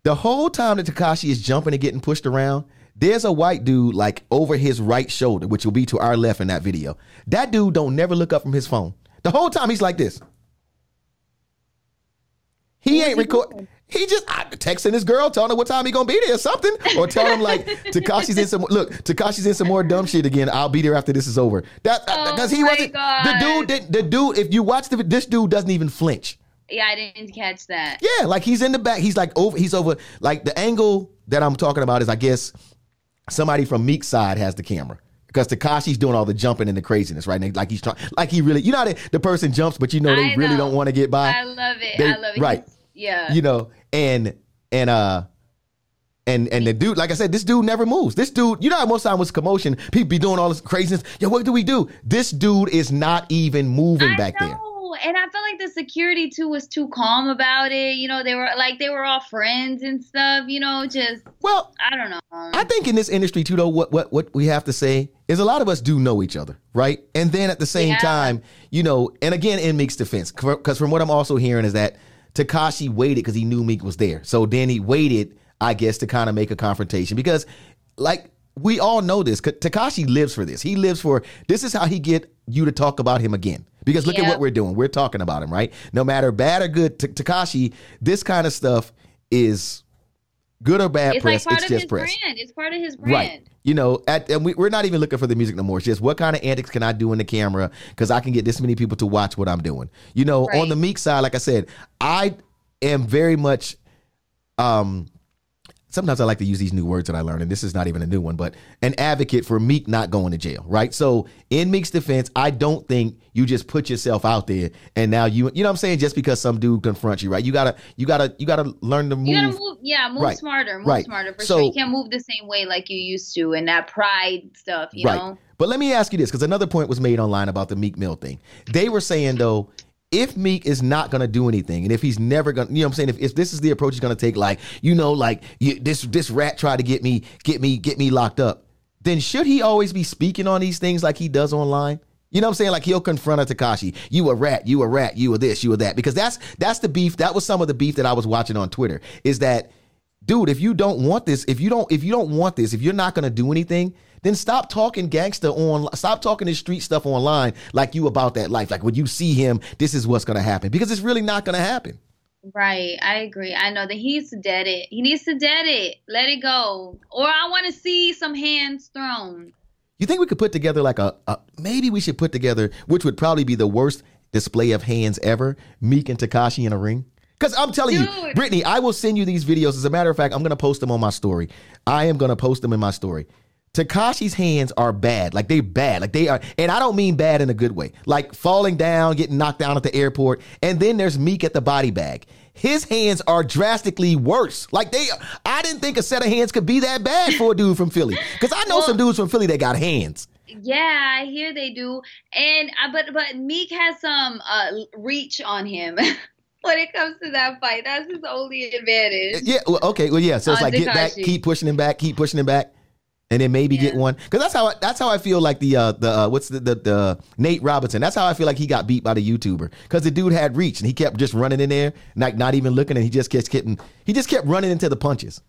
The whole time that Tekashi is jumping and getting pushed around, there's a white dude like over his right shoulder, which will be to our left in that video. That dude don't never look up from his phone. The whole time he's like this. He ain't record. He just I, texting his girl, telling her what time he gonna be there or something, or telling him like Tekashi's in some look. Tekashi's in some more dumb shit again. I'll be there after this is over. That uh,
Oh
because he wasn't
God.
the dude. That, the dude. If you watch the this dude doesn't even flinch.
Yeah, I didn't catch that.
Yeah, like he's in the back. He's like over. He's over. Like the angle that I'm talking about is, I guess, somebody from Meek's side has the camera because Tekashi's doing all the jumping and the craziness, right? And like he's trying, like he really, you know, how the, the person jumps, but you know they
I
really don't want to get by.
I love it.
They-
I love it.
right.
Yeah.
you know, and and uh. And and the dude, like I said, this dude never moves. This dude, you know how most time was commotion, people be doing all this craziness. Yo, what do we do? This dude is not even moving
I
back
know.
there.
And I felt like the security too was too calm about it. You know, they were like they were all friends and stuff. You know, just
Well,
I don't know.
I think in this industry too, though, what what what we have to say is a lot of us do know each other, right? And then at the same
Yeah.
time, you know, and again in Meek's defense, because from what I'm also hearing is that Tekashi waited because he knew Meek was there, so then he waited, I guess, to kind of make a confrontation because, like we all know this. Tekashi lives for this. He lives for this is how he get you to talk about him again. Because look at what we're doing. We're talking about him, right? No matter bad or good, Tekashi, this kind of stuff is good or bad
it's
press.
Like
it's just
press. Brand. It's part of his brand. Right.
You know, at, and we, are not even looking for the music no more. It's just what kind of antics can I do in the camera because I can get this many people to watch what I'm doing. You know, right. on the Meek side, like I said, I am very much um sometimes I like to use these new words that I learned, and this is not even a new one, but an advocate for Meek not going to jail, right? So in Meek's defense, I don't think you just put yourself out there and now you you know what I'm saying, just because some dude confronts you, right? You gotta you gotta you gotta learn to move. You gotta move,
yeah, move right. smarter, move right. smarter for so, sure. You can't move the same way like you used to and that pride stuff, you right. know.
But let me ask you this, because another point was made online about the Meek Mill thing. They were saying though, if Meek is not to do anything, and if he's never to you know, what I'm saying, if, if this is the approach he's to take, like you know, like you, this this rat tried to get me, get me, get me locked up, then should he always be speaking on these things like he does online? You know what I'm saying? Like he'll confront a Tekashi. You a rat. You a rat. You a this. You a that. Because that's that's the beef. That was some of the beef that I was watching on Twitter. Is that, dude? If you don't want this, if you don't, if you don't want this, if you're not gonna do anything, then stop talking gangster on stop talking this street stuff online like you about that life. Like when you see him, this is what's gonna happen. Because it's really not gonna happen.
Right, I agree. I know that he needs to dead it. He needs to dead it. Let it go. Or I want to see some hands thrown.
You think we could put together like a, a maybe we should put together, which would probably be the worst display of hands ever, Meek and Tekashi in a ring? Because I'm telling Dude. you, Brittany, I will send you these videos. As a matter of fact, I'm going to post them on my story. I am going to post them in my story. Tekashi's hands are bad. Like they're bad. Like they are, and I don't mean bad in a good way. Like falling down, getting knocked down at the airport. And then there's Meek at the body bag. His hands are drastically worse. Like they I didn't think a set of hands could be that bad for a dude from Philly. Because I know well, some dudes from Philly that got hands.
Yeah, I hear they do. And uh, but but Meek has some uh, reach on him. when it comes to that fight, that's his only advantage.
Yeah. Well, okay. Well, yeah. So it's like Tekashi. get back, keep pushing him back, keep pushing him back and then maybe yeah. get one because that's how I, that's how I feel like the uh, the uh, what's the, the, the Nate Robinson. That's how I feel like he got beat by the YouTuber because the dude had reach and he kept just running in there, like not even looking, and he just kept getting he just kept running into the punches.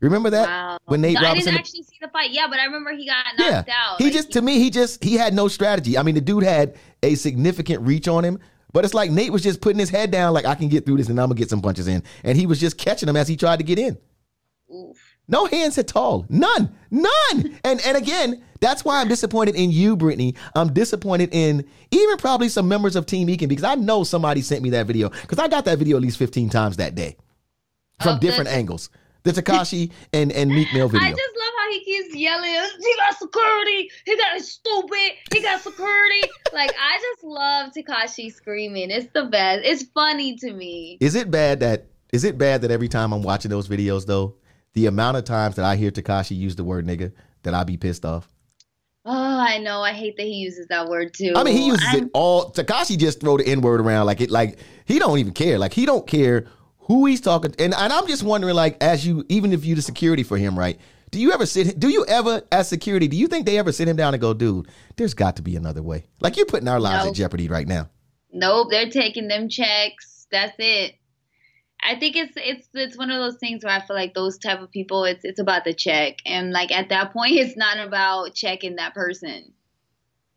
Remember that
wow.
when Nate
no,
Robinson?
I didn't actually see the fight. Yeah, but I remember he got knocked yeah. out.
He like, just to me he just he had no strategy. I mean, the dude had a significant reach on him. But it's like Nate was just putting his head down, like I can get through this, and I'm gonna get some punches in, and he was just catching him as he tried to get in. Oof. No hands at all. None. None. And and again, that's why I'm disappointed in you, Brittany. I'm disappointed in even probably some members of Team Eakin because I know somebody sent me that video because I got that video at least 15 times that day from oh, different angles. The Tekashi and and Meek Mill video. I
just love how he keeps yelling. He got security. He got stupid. He got security. like I just love Tekashi screaming. It's the best. It's funny to me.
Is it bad that is it bad that every time I'm watching those videos though? The amount of times that I hear Tekashi use the word nigga that I be pissed off.
Oh, I know. I hate that he uses that word too.
I mean, he uses I'm... it all. Tekashi just throw the N word around like it, like he don't even care. Like he don't care who he's talking. And and I'm just wondering, like, as you, even if you the security for him, right? Do you ever sit? Do you ever, as security, do you think they ever sit him down and go, dude? There's got to be another way. Like you're putting our lives nope. at jeopardy right now.
Nope, they're taking them checks. That's it. I think it's it's it's one of those things where I feel like those type of people it's it's about the check and like at that point it's not about checking that person.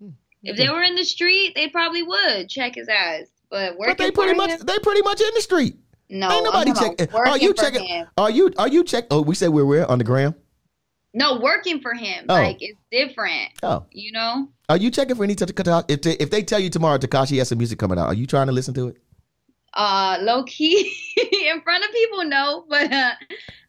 Hmm. If they were in the street, they probably would check his ass. But
but they pretty much him, they pretty much in the street.
No, ain't nobody checking. Are you checking? Him.
Are you are you check? Oh, we said we're where on the gram.
No, working for him. Oh. Like it's different. Oh, you know.
Are you checking for any t- if they, if they tell you tomorrow Tekashi has some music coming out? Are you trying to listen to it?
Uh low key in front of people no but uh,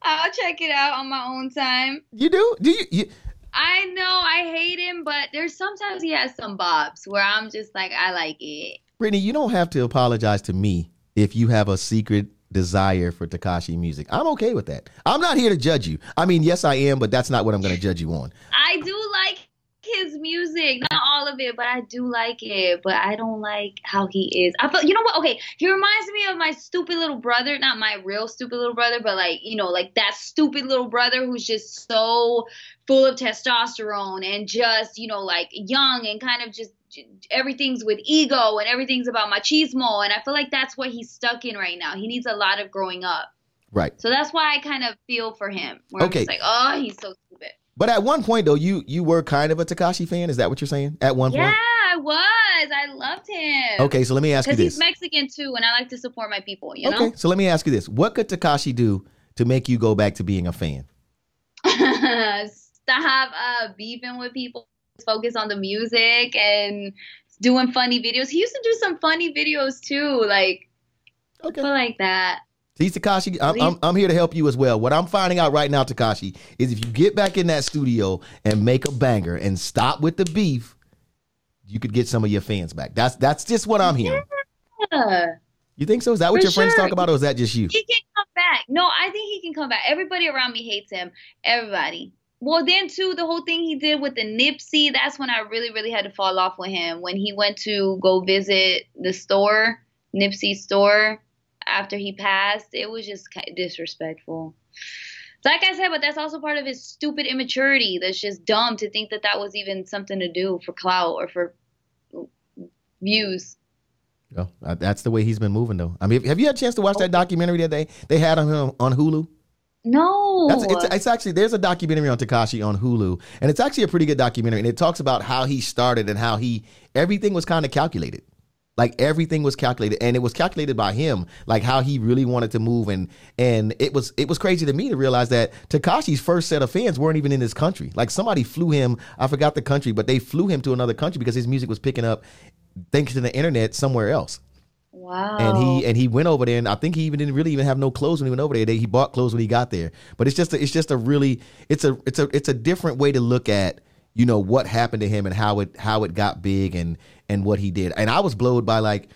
i'll check it out on my own time.
You do? Do you, you
i know i hate him but there's sometimes he has some bobs where i'm just like i like it.
Brittany you don't have to apologize to me if you have a secret desire for Tekashi music. I'm okay with that. I'm not here to judge you. I mean yes i am but that's not what i'm going to judge you on.
I do like his music, not all of it, but I do like it. But I don't like how he is. I feel, you know what? Okay, he reminds me of my stupid little brother, not my real stupid little brother, but like you know, like that stupid little brother who's just so full of testosterone and just you know, like young and kind of just everything's with ego and everything's about machismo. And I feel like that's what he's stuck in right now. He needs a lot of growing up.
Right.
So that's why I kind of feel for him. Where okay. I'm just like, oh, he's so stupid.
But at one point though, you you were kind of a Tekashi fan. Is that what you're saying? At one
Yeah,
point.
Yeah, I was. I loved him.
Okay, so let me ask you this.
Because he's Mexican too, and I like to support my people. You
okay, so let me ask you this: What could Tekashi do to make you go back to being a fan?
know, stop uh, beefing with people. Focus on the music and doing funny videos. He used to do some funny videos too, like
Okay.
like that.
See, Tekashi, I'm, I'm, I'm here to help you as well. What I'm finding out right now, Tekashi, is if you get back in that studio and make a banger and stop with the beef, you could get some of your fans back. That's that's just what I'm hearing.
Yeah.
You think so? Is that what
For
your friends talk about, or is that just you?
He can come back. No, I think he can come back. Everybody around me hates him. Everybody. Well, then too, the whole thing he did with the Nipsey, that's when I really, really had to fall off with him. When he went to go visit the store, Nipsey store, after he passed, it was just disrespectful. Like I said, but that's also part of his stupid immaturity. That's just dumb to think that that was even something to do for clout or for views.
Oh, uh, that's the way he's been moving, though. I mean, have you had a chance to watch that documentary that they they had on him on Hulu?
No.
That's, it's, it's actually there's a documentary on Tekashi on Hulu, and it's actually a pretty good documentary, and it talks about how he started and how he everything was kind of calculated, like everything was calculated, and it was calculated by him, like how he really wanted to move, and and it was it was crazy to me to realize that Tekashi's first set of fans weren't even in this country. Like somebody flew him, I forgot the country, but they flew him to another country because his music was picking up thanks to the internet somewhere else
wow.
and he and he went over there and I think he even didn't really even have no clothes when he went over there. They, he bought clothes when he got there. But it's just a, it's just a really it's a it's a it's a different way to look at you know what happened to him and how it how it got big and and what he did. And I was blowed by like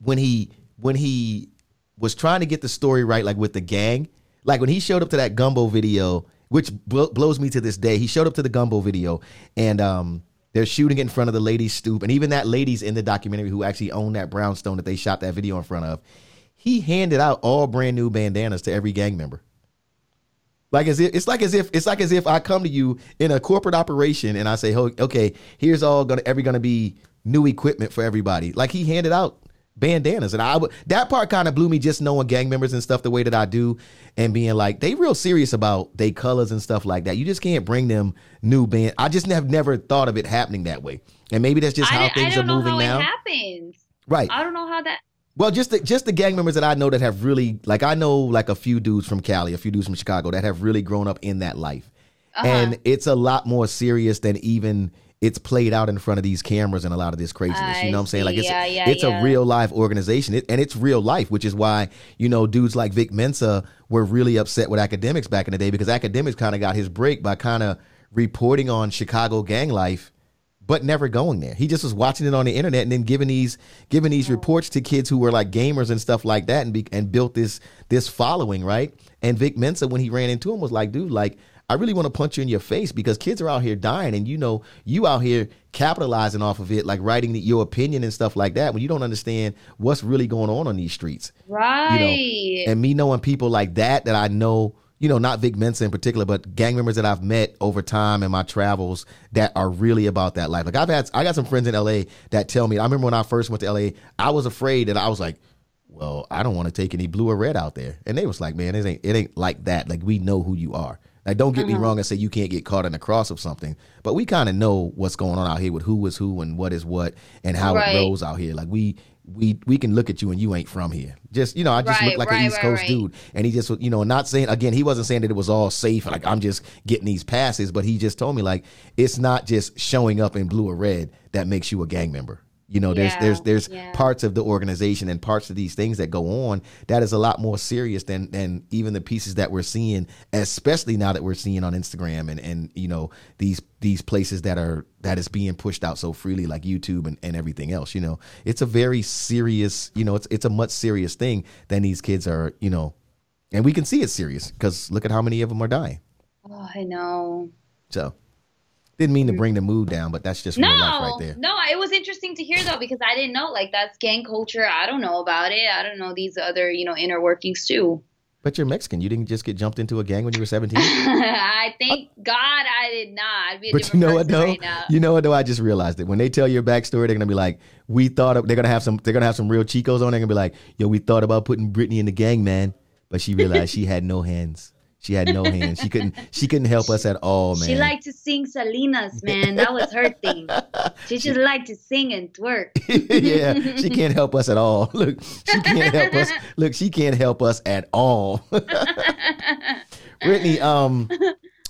when he when he was trying to get the story right like with the gang. Like when he showed up to that Gummo video, which bl- blows me to this day. He showed up to the Gummo video and um they're shooting it in front of the lady's stoop, and even that lady's in the documentary who actually owned that brownstone that they shot that video in front of. He handed out all brand new bandanas to every gang member. Like as if it's like as if it's like as if I come to you in a corporate operation and I say, "Oh, okay, here's all gonna every gonna be new equipment for everybody." Like he handed out bandanas, and I would that part kind of blew me just knowing gang members and stuff the way that I do, and being like they real serious about they colors and stuff like that. You just can't bring them new band. I just have never thought of it happening that way, and maybe that's just how
I
things are
don't know
moving
how
now.
it happens.
Right.
I don't know how that.
Well, just the, just the gang members that I know that have really like I know like a few dudes from Cali, a few dudes from Chicago that have really grown up in that life,
Uh-huh.
and it's a lot more serious than even it's played out in front of these cameras and a lot of this craziness.
I
you know what I'm saying? Like it's
Yeah, yeah,
it's
yeah.
a real life organization, it, and it's real life, which is why you know dudes like Vic Mensa were really upset with Akademiks back in the day because Akademiks kind of got his break by kind of reporting on Chicago gang life but never going there. He just was watching it on the internet and then giving these giving these reports to kids who were like gamers and stuff like that and be, and built this this following, right? And Vic Mensa when he ran into him was like, dude, like I really want to punch you in your face because kids are out here dying and you know you out here capitalizing off of it like writing the, your opinion and stuff like that when you don't understand what's really going on on these streets
Right. You know?
and me knowing people like that that I know, you know, not Vic Mensa in particular, but gang members that I've met over time in my travels that are really about that life. Like I've had, I got some friends in LA that tell me. I remember when I first went to LA, I was afraid that I was like, well, I don't want to take any blue or red out there, and they was like, man, it ain't, it ain't like that. Like we know who you are. Like don't get me uh-huh. wrong and say you can't get caught in the cross of something, but we kind of know what's going on out here with who is who and what is what and how
Right.
it rolls out here. Like we we we can look at you and you ain't from here. Just you know, I just
Right,
look like
right,
an East Coast
right.
dude, and he just you know not saying again he wasn't saying that it was all safe. Like I'm just getting these passes, but he just told me like it's not just showing up in blue or red that makes you a gang member. You know, there's
Yeah,
there's there's
yeah.
parts of the organization and parts of these things that go on that is a lot more serious than than even the pieces that we're seeing, especially now that we're seeing on Instagram and and you know these these places that are that is being pushed out so freely like YouTube and, and everything else. You know, it's a very serious. You know, it's it's a much serious thing than these kids are. You know, and we can see it's serious because look at how many of them are dying.
oh, I know.
So didn't mean to mm. bring the mood down, but that's just
No,
real life right there.
no, it was interesting to hear though because I didn't know like that's gang culture. I don't know about it. I don't know these other you know inner workings too.
But you're Mexican. You didn't just get jumped into a gang when you were 17.
I thank God I did not. I'd be a
But you know what though?
right.
You know what though? I just realized it. When they tell your backstory, they're gonna be like, "We thought of, they're gonna have some. They're gonna have some real chicos on. They're gonna be like, "Yo, we thought about putting Brittany in the gang, man, but she realized she had no hands. She had no hands. She couldn't. She couldn't help us at all, man.
She liked to sing Salinas, man. That was her thing. She just liked to sing and twerk.
yeah, she can't help us at all. Look, she can't help us. Look, she can't help us at all. Brittany, um,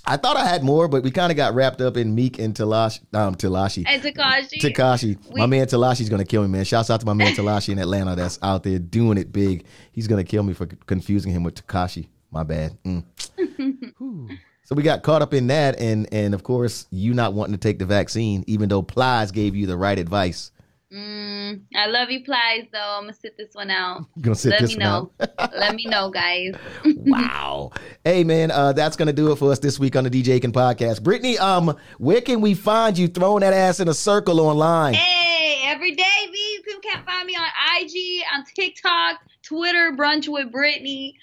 I thought I had more, but we kind of got wrapped up in Meek and Talashi. Um, Talashi.
And Tekashi.
Tekashi.
We-
my man Talashi's gonna kill me, man. Shouts out to my man Talashi in Atlanta that's out there doing it big. He's gonna kill me for confusing him with Tekashi. My bad. Mm. So we got caught up in that, and and of course you not wanting to take the vaccine, even though Plies gave you the right advice.
Mm, I love you, Plies, though. I'm to sit this one out.
You gonna sit
Let
this
me
one
know.
out?
Let me know, guys.
wow. Hey man, uh, that's gonna do it for us this week on the DJ Eakin podcast. Brittany, um, where can we find you throwing that ass in a circle online?
Hey, every day, V. You can't find me on IG, on TikTok, Twitter, Brunch with Brittany.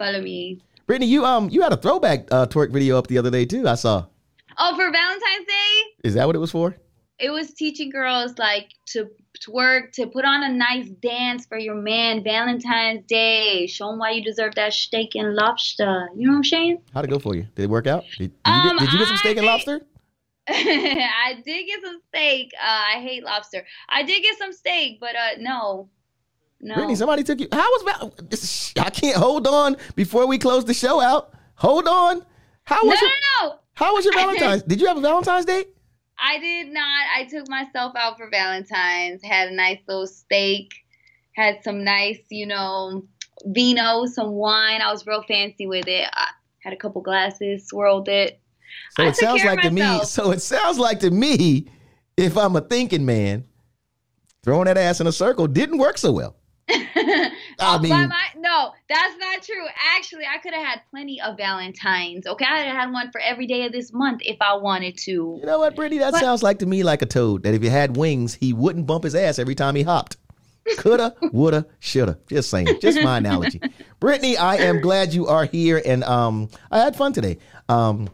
Follow me.
Brittany, you um you had a throwback uh, twerk video up the other day too. I saw.
Oh, for Valentine's Day,
Is that what it was for?
it was teaching girls like to twerk, to put on a nice dance for your man Valentine's Day. Show him why you deserve that steak and lobster. You know what I'm saying?
How'd it go for you? Did it work out? Did, did,
Um,
you, get, did you get some steak and
I-
lobster?
I did get some steak. Uh, I hate lobster. I did get some steak, but uh, no, no.
Brittany, somebody took you. How was Val- this- I can't hold on before we close the show out. Hold on. How
no,
was
no,
your
no.
How was your Valentine's? Did you have a Valentine's date?
I did not. I took myself out for Valentine's. Had a nice little steak. Had some nice, you know, vino, some wine. I was real fancy with it. I had a couple glasses, swirled it.
So
I
it sounds like to me. So it sounds like to me, if I'm a thinking man, throwing that ass in a circle didn't work so well. I mean-
my, no, that's not true. Actually, I could have had plenty of Valentines. Okay, I could have had one for every day of this month if I wanted to.
You know what, Brittany? That
But-
sounds like to me like a toad. That if he had wings, he wouldn't bump his ass every time he hopped. Coulda, woulda, shoulda. Just saying. Just my analogy. Brittany, I am glad you are here, and um, I had fun today. Um,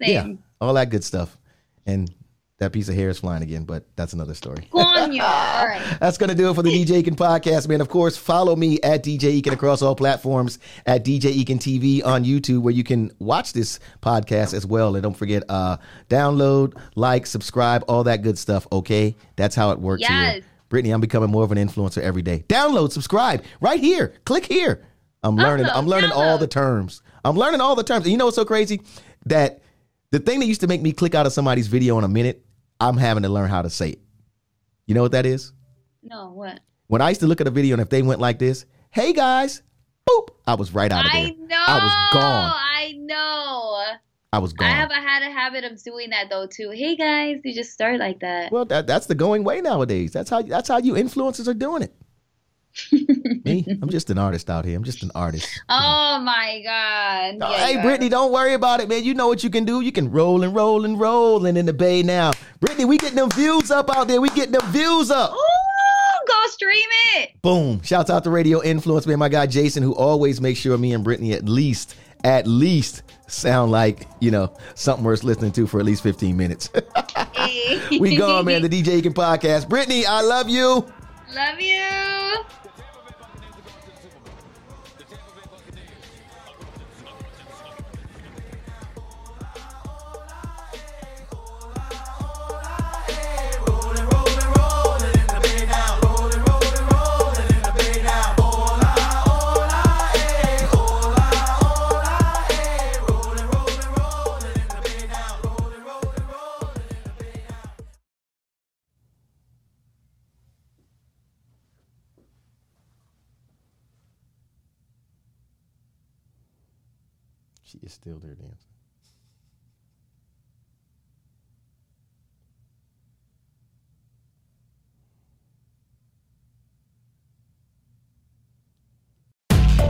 yeah, all that good stuff, and that piece of hair is flying again, but that's another story.
Coño. All right.
That's going to do it for the DJ Eakin podcast, man. Of course, follow me at DJ Eakin across all platforms, at DJ Eakin TV on YouTube, where you can watch this podcast as well. And don't forget, uh, download, like, subscribe, all that good stuff, okay? That's how it works
Yes.
here. Brittany, I'm becoming more of an influencer every day. Download, subscribe, right here. Click here. I'm learning. I'm
Download,
learning all the terms. I'm learning all the terms. And you know what's so crazy? That the thing that used to make me click out of somebody's video in a minute, I'm having to learn how to say it. You know what that is?
No, what?
When I used to look at a video and if they went like this, hey guys, boop, I was right out of there.
I know.
I was gone.
I know.
I was gone.
I have I had a habit of doing that though too. Hey guys, you just start like that.
well, that, that's the going way nowadays. That's how that's how you influencers are doing it. Me, I'm just an artist out here. I'm just an artist.
Oh my god.
Oh,
Yeah,
hey. Brittany, don't worry about it, man. You know what you can do. You can roll and roll and roll and in the bay now. Brittany, we getting them views up out there. We getting them views up.
Ooh, go stream it.
Boom. Shouts out to Radio Influence, man. My guy Jason, who always makes sure me and Brittany at least, at least sound like, you know, something worth listening to for at least 15 minutes. We gone, man. The DJ Eakin podcast. Brittany, I love you.
Love you.